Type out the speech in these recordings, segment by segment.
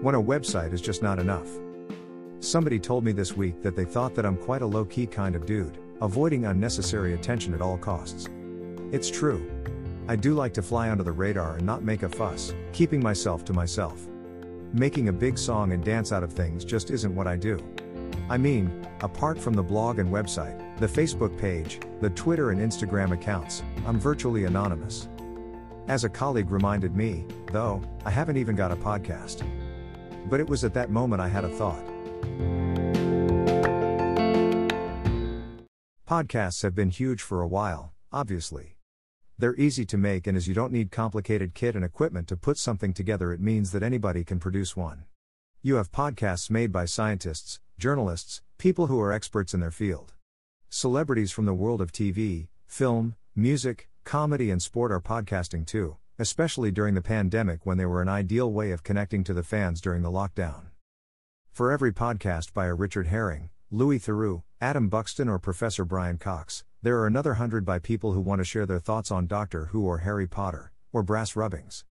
When a website is just not enough. Somebody told me this week that they thought that I'm quite a low key kind of dude, avoiding unnecessary attention at all costs. It's true. I do like to fly under the radar and not make a fuss, keeping myself to myself. Making a big song and dance out of things just isn't what I do. I mean, apart from the blog and website, the Facebook page, the Twitter and Instagram accounts, I'm virtually anonymous. As a colleague reminded me, though, I haven't even got a podcast. But it was at that moment I had a thought. Podcasts have been huge for a while, obviously. They're easy to make, and as you don't need complicated kit and equipment to put something together, it means that anybody can produce one. You have podcasts made by scientists, journalists, people who are experts in their field. Celebrities from the world of TV, film, music, comedy, and sport are podcasting too, especially during the pandemic when they were an ideal way of connecting to the fans during the lockdown. For every podcast by a Richard Herring, Louis Theroux, Adam Buxton, or Professor Brian Cox, there are another hundred by people who want to share their thoughts on Doctor Who or Harry Potter, or brass rubbings.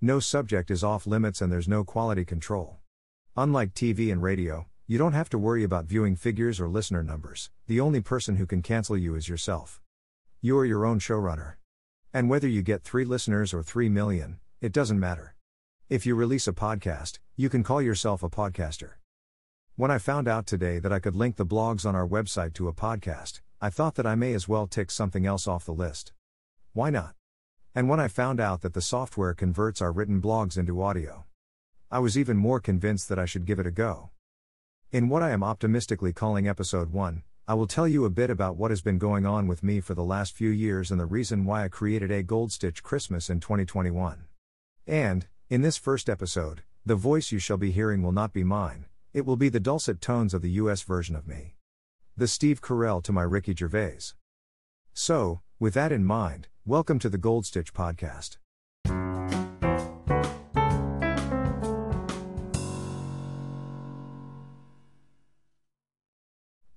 No subject is off limits and there's no quality control. Unlike TV and radio, you don't have to worry about viewing figures or listener numbers, the only person who can cancel you is yourself. You're your own showrunner. And whether you get 3 listeners or 3 million, it doesn't matter. If you release a podcast, you can call yourself a podcaster. When I found out today that I could link the blogs on our website to a podcast, I thought that I may as well tick something else off the list. Why not? And when I found out that the software converts our written blogs into audio, I was even more convinced that I should give it a go. In what I am optimistically calling episode 1, I will tell you a bit about what has been going on with me for the last few years and the reason why I created a Goldstitch Christmas in 2021. And, in this first episode, the voice you shall be hearing will not be mine, it will be the dulcet tones of the US version of me. The Steve Carell to my Ricky Gervais. So, with that in mind, welcome to the Goldstitch Podcast.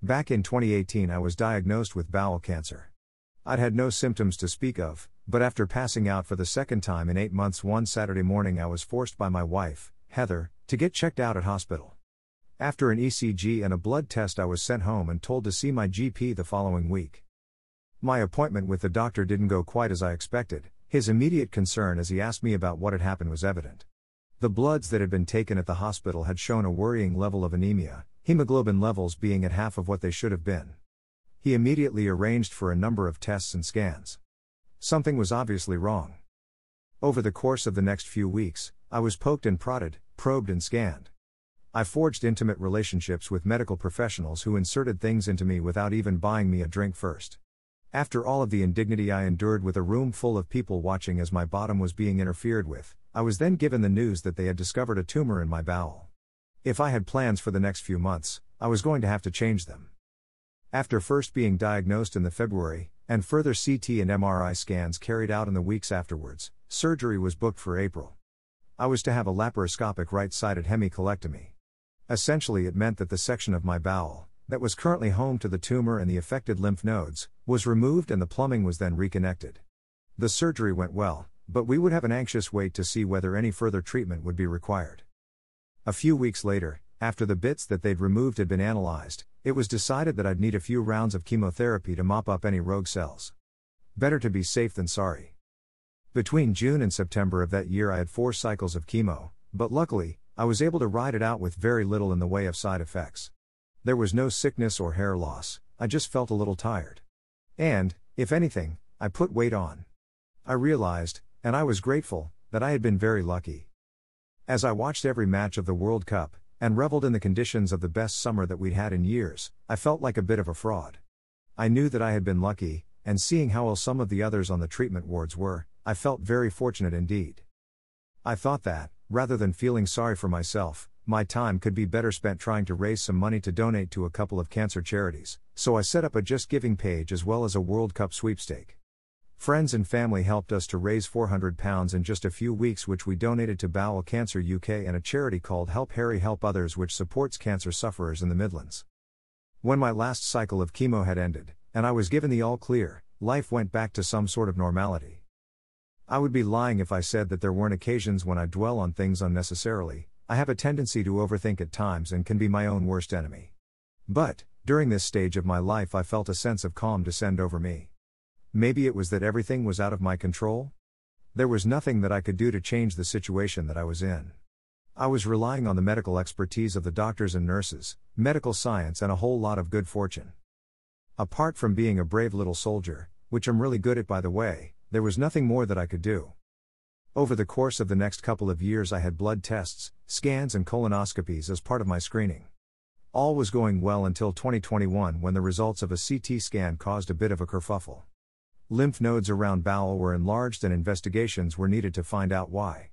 Back in 2018, I was diagnosed with bowel cancer. I'd had no symptoms to speak of, but after passing out for the second time in eight months one Saturday morning, I was forced by my wife, Heather, to get checked out at hospital. After an ECG and a blood test, I was sent home and told to see my GP the following week. My appointment with the doctor didn't go quite as I expected. His immediate concern as he asked me about what had happened was evident. The bloods that had been taken at the hospital had shown a worrying level of anemia, hemoglobin levels being at half of what they should have been. He immediately arranged for a number of tests and scans. Something was obviously wrong. Over the course of the next few weeks, I was poked and prodded, probed and scanned. I forged intimate relationships with medical professionals who inserted things into me without even buying me a drink first. After all of the indignity I endured with a room full of people watching as my bottom was being interfered with, I was then given the news that they had discovered a tumor in my bowel. If I had plans for the next few months, I was going to have to change them. After first being diagnosed in the February, and further CT and MRI scans carried out in the weeks afterwards, surgery was booked for April. I was to have a laparoscopic right sided hemicolectomy. Essentially, it meant that the section of my bowel, that was currently home to the tumor and the affected lymph nodes, was removed and the plumbing was then reconnected. The surgery went well, but we would have an anxious wait to see whether any further treatment would be required. A few weeks later, after the bits that they'd removed had been analyzed, it was decided that I'd need a few rounds of chemotherapy to mop up any rogue cells. Better to be safe than sorry. Between June and September of that year, I had four cycles of chemo, but luckily, I was able to ride it out with very little in the way of side effects. There was no sickness or hair loss, I just felt a little tired. And, if anything, I put weight on. I realized, and I was grateful, that I had been very lucky. As I watched every match of the World Cup, and reveled in the conditions of the best summer that we'd had in years, I felt like a bit of a fraud. I knew that I had been lucky, and seeing how well some of the others on the treatment wards were, I felt very fortunate indeed. I thought that, rather than feeling sorry for myself, my time could be better spent trying to raise some money to donate to a couple of cancer charities, so I set up a JustGiving page as well as a World Cup sweepstake. Friends and family helped us to raise £400 in just a few weeks, which we donated to Bowel Cancer UK and a charity called Help Harry Help Others, which supports cancer sufferers in the Midlands. When my last cycle of chemo had ended, and I was given the all clear, life went back to some sort of normality. I would be lying if I said that there weren't occasions when I dwell on things unnecessarily, I have a tendency to overthink at times and can be my own worst enemy. But, during this stage of my life, I felt a sense of calm descend over me. Maybe it was that everything was out of my control? There was nothing that I could do to change the situation that I was in. I was relying on the medical expertise of the doctors and nurses, medical science, and a whole lot of good fortune. Apart from being a brave little soldier, which I'm really good at by the way, there was nothing more that I could do. Over the course of the next couple of years, I had blood tests, scans, and colonoscopies as part of my screening. All was going well until 2021 when the results of a CT scan caused a bit of a kerfuffle. Lymph nodes around bowel were enlarged and investigations were needed to find out why.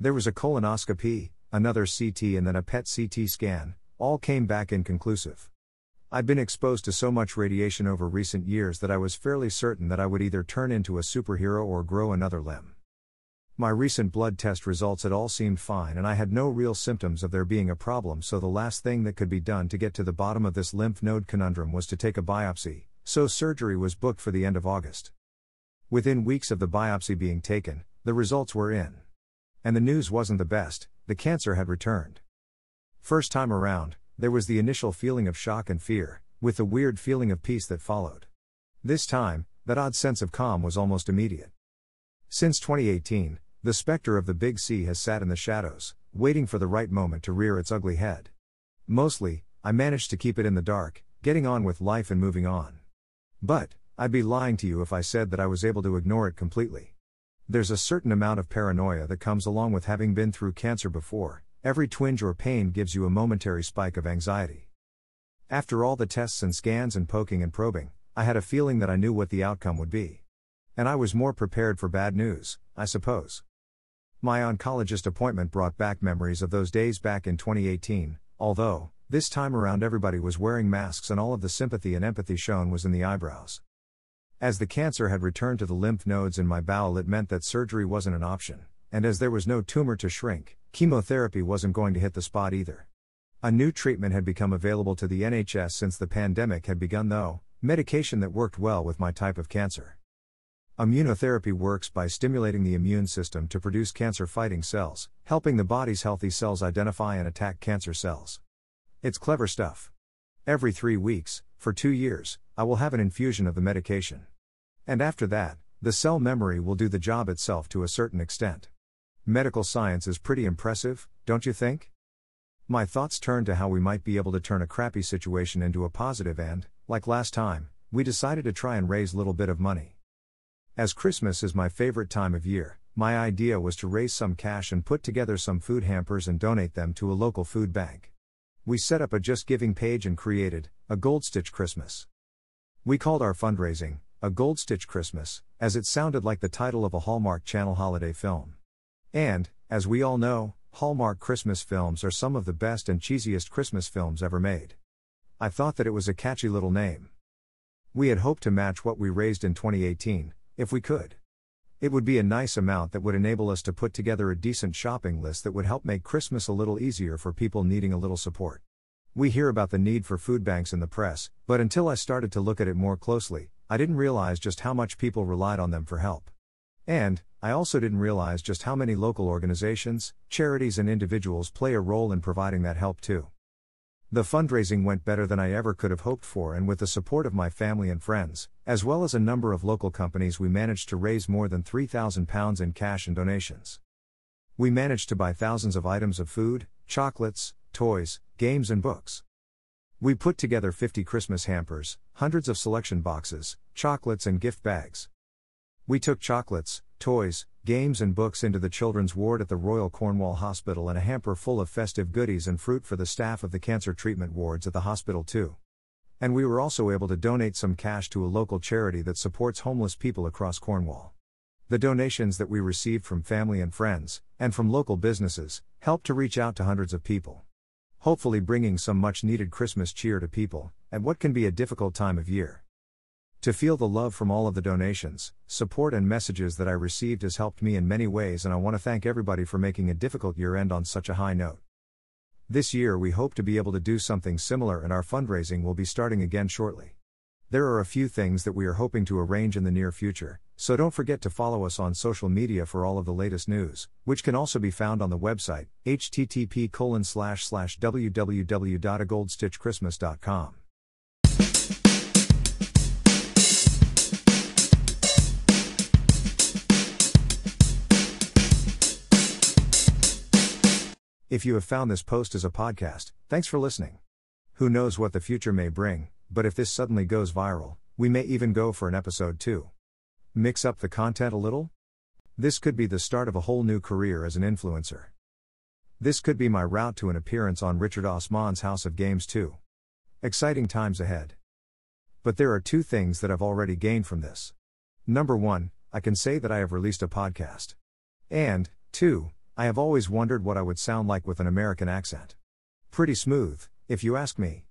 There was a colonoscopy, another CT, and then a PET CT scan, all came back inconclusive. I'd been exposed to so much radiation over recent years that I was fairly certain that I would either turn into a superhero or grow another limb. My recent blood test results had all seemed fine, and I had no real symptoms of there being a problem, so the last thing that could be done to get to the bottom of this lymph node conundrum was to take a biopsy, so surgery was booked for the end of August. Within weeks of the biopsy being taken, the results were in. And the news wasn't the best, the cancer had returned. First time around, there was the initial feeling of shock and fear, with the weird feeling of peace that followed. This time, that odd sense of calm was almost immediate. Since 2018, the specter of the big C has sat in the shadows, waiting for the right moment to rear its ugly head. Mostly, I managed to keep it in the dark, getting on with life and moving on. But, I'd be lying to you if I said that I was able to ignore it completely. There's a certain amount of paranoia that comes along with having been through cancer before, every twinge or pain gives you a momentary spike of anxiety. After all the tests and scans and poking and probing, I had a feeling that I knew what the outcome would be. And I was more prepared for bad news, I suppose. My oncologist appointment brought back memories of those days back in 2018, although, this time around everybody was wearing masks and all of the sympathy and empathy shown was in the eyebrows. As the cancer had returned to the lymph nodes in my bowel, it meant that surgery wasn't an option, and as there was no tumor to shrink, chemotherapy wasn't going to hit the spot either. A new treatment had become available to the NHS since the pandemic had begun, though, medication that worked well with my type of cancer. Immunotherapy works by stimulating the immune system to produce cancer fighting cells, helping the body's healthy cells identify and attack cancer cells. It's clever stuff. Every three weeks, for two years, I will have an infusion of the medication. And after that, the cell memory will do the job itself to a certain extent. Medical science is pretty impressive, don't you think? My thoughts turned to how we might be able to turn a crappy situation into a positive and, like last time, we decided to try and raise a little bit of money. As Christmas is my favorite time of year, my idea was to raise some cash and put together some food hampers and donate them to a local food bank. We set up a JustGiving page and created a Goldstitch Christmas. We called our fundraising a Goldstitch Christmas, as it sounded like the title of a Hallmark Channel holiday film. And, as we all know, Hallmark Christmas films are some of the best and cheesiest Christmas films ever made. I thought that it was a catchy little name. We had hoped to match what we raised in 2018, if we could. It would be a nice amount that would enable us to put together a decent shopping list that would help make Christmas a little easier for people needing a little support. We hear about the need for food banks in the press, but until I started to look at it more closely, I didn't realize just how much people relied on them for help. And, I also didn't realize just how many local organizations, charities, and individuals play a role in providing that help too. The fundraising went better than I ever could have hoped for, and with the support of my family and friends, as well as a number of local companies, we managed to raise more than £3,000 in cash and donations. We managed to buy thousands of items of food, chocolates, toys, games, and books. We put together 50 Christmas hampers, hundreds of selection boxes, chocolates, and gift bags. We took chocolates, toys, games, and books into the children's ward at the Royal Cornwall Hospital and a hamper full of festive goodies and fruit for the staff of the cancer treatment wards at the hospital, too. And we were also able to donate some cash to a local charity that supports homeless people across Cornwall. The donations that we received from family and friends, and from local businesses, helped to reach out to hundreds of people. Hopefully, bringing some much needed Christmas cheer to people, at what can be a difficult time of year. To feel the love from all of the donations, support, and messages that I received has helped me in many ways, and I want to thank everybody for making a difficult year end on such a high note. This year, we hope to be able to do something similar, and our fundraising will be starting again shortly. There are a few things that we are hoping to arrange in the near future, so don't forget to follow us on social media for all of the latest news, which can also be found on the website, http www.agoldstitchchristmas.com. If you have found this post as a podcast, thanks for listening. Who knows what the future may bring, but if this suddenly goes viral, we may even go for an episode 2. Mix up the content a little? This could be the start of a whole new career as an influencer. This could be my route to an appearance on Richard Osman's House of Games too. Exciting times ahead. But there are two things that I've already gained from this. Number one, I can say that I have released a podcast. And, two, I have always wondered what I would sound like with an American accent. Pretty smooth, if you ask me.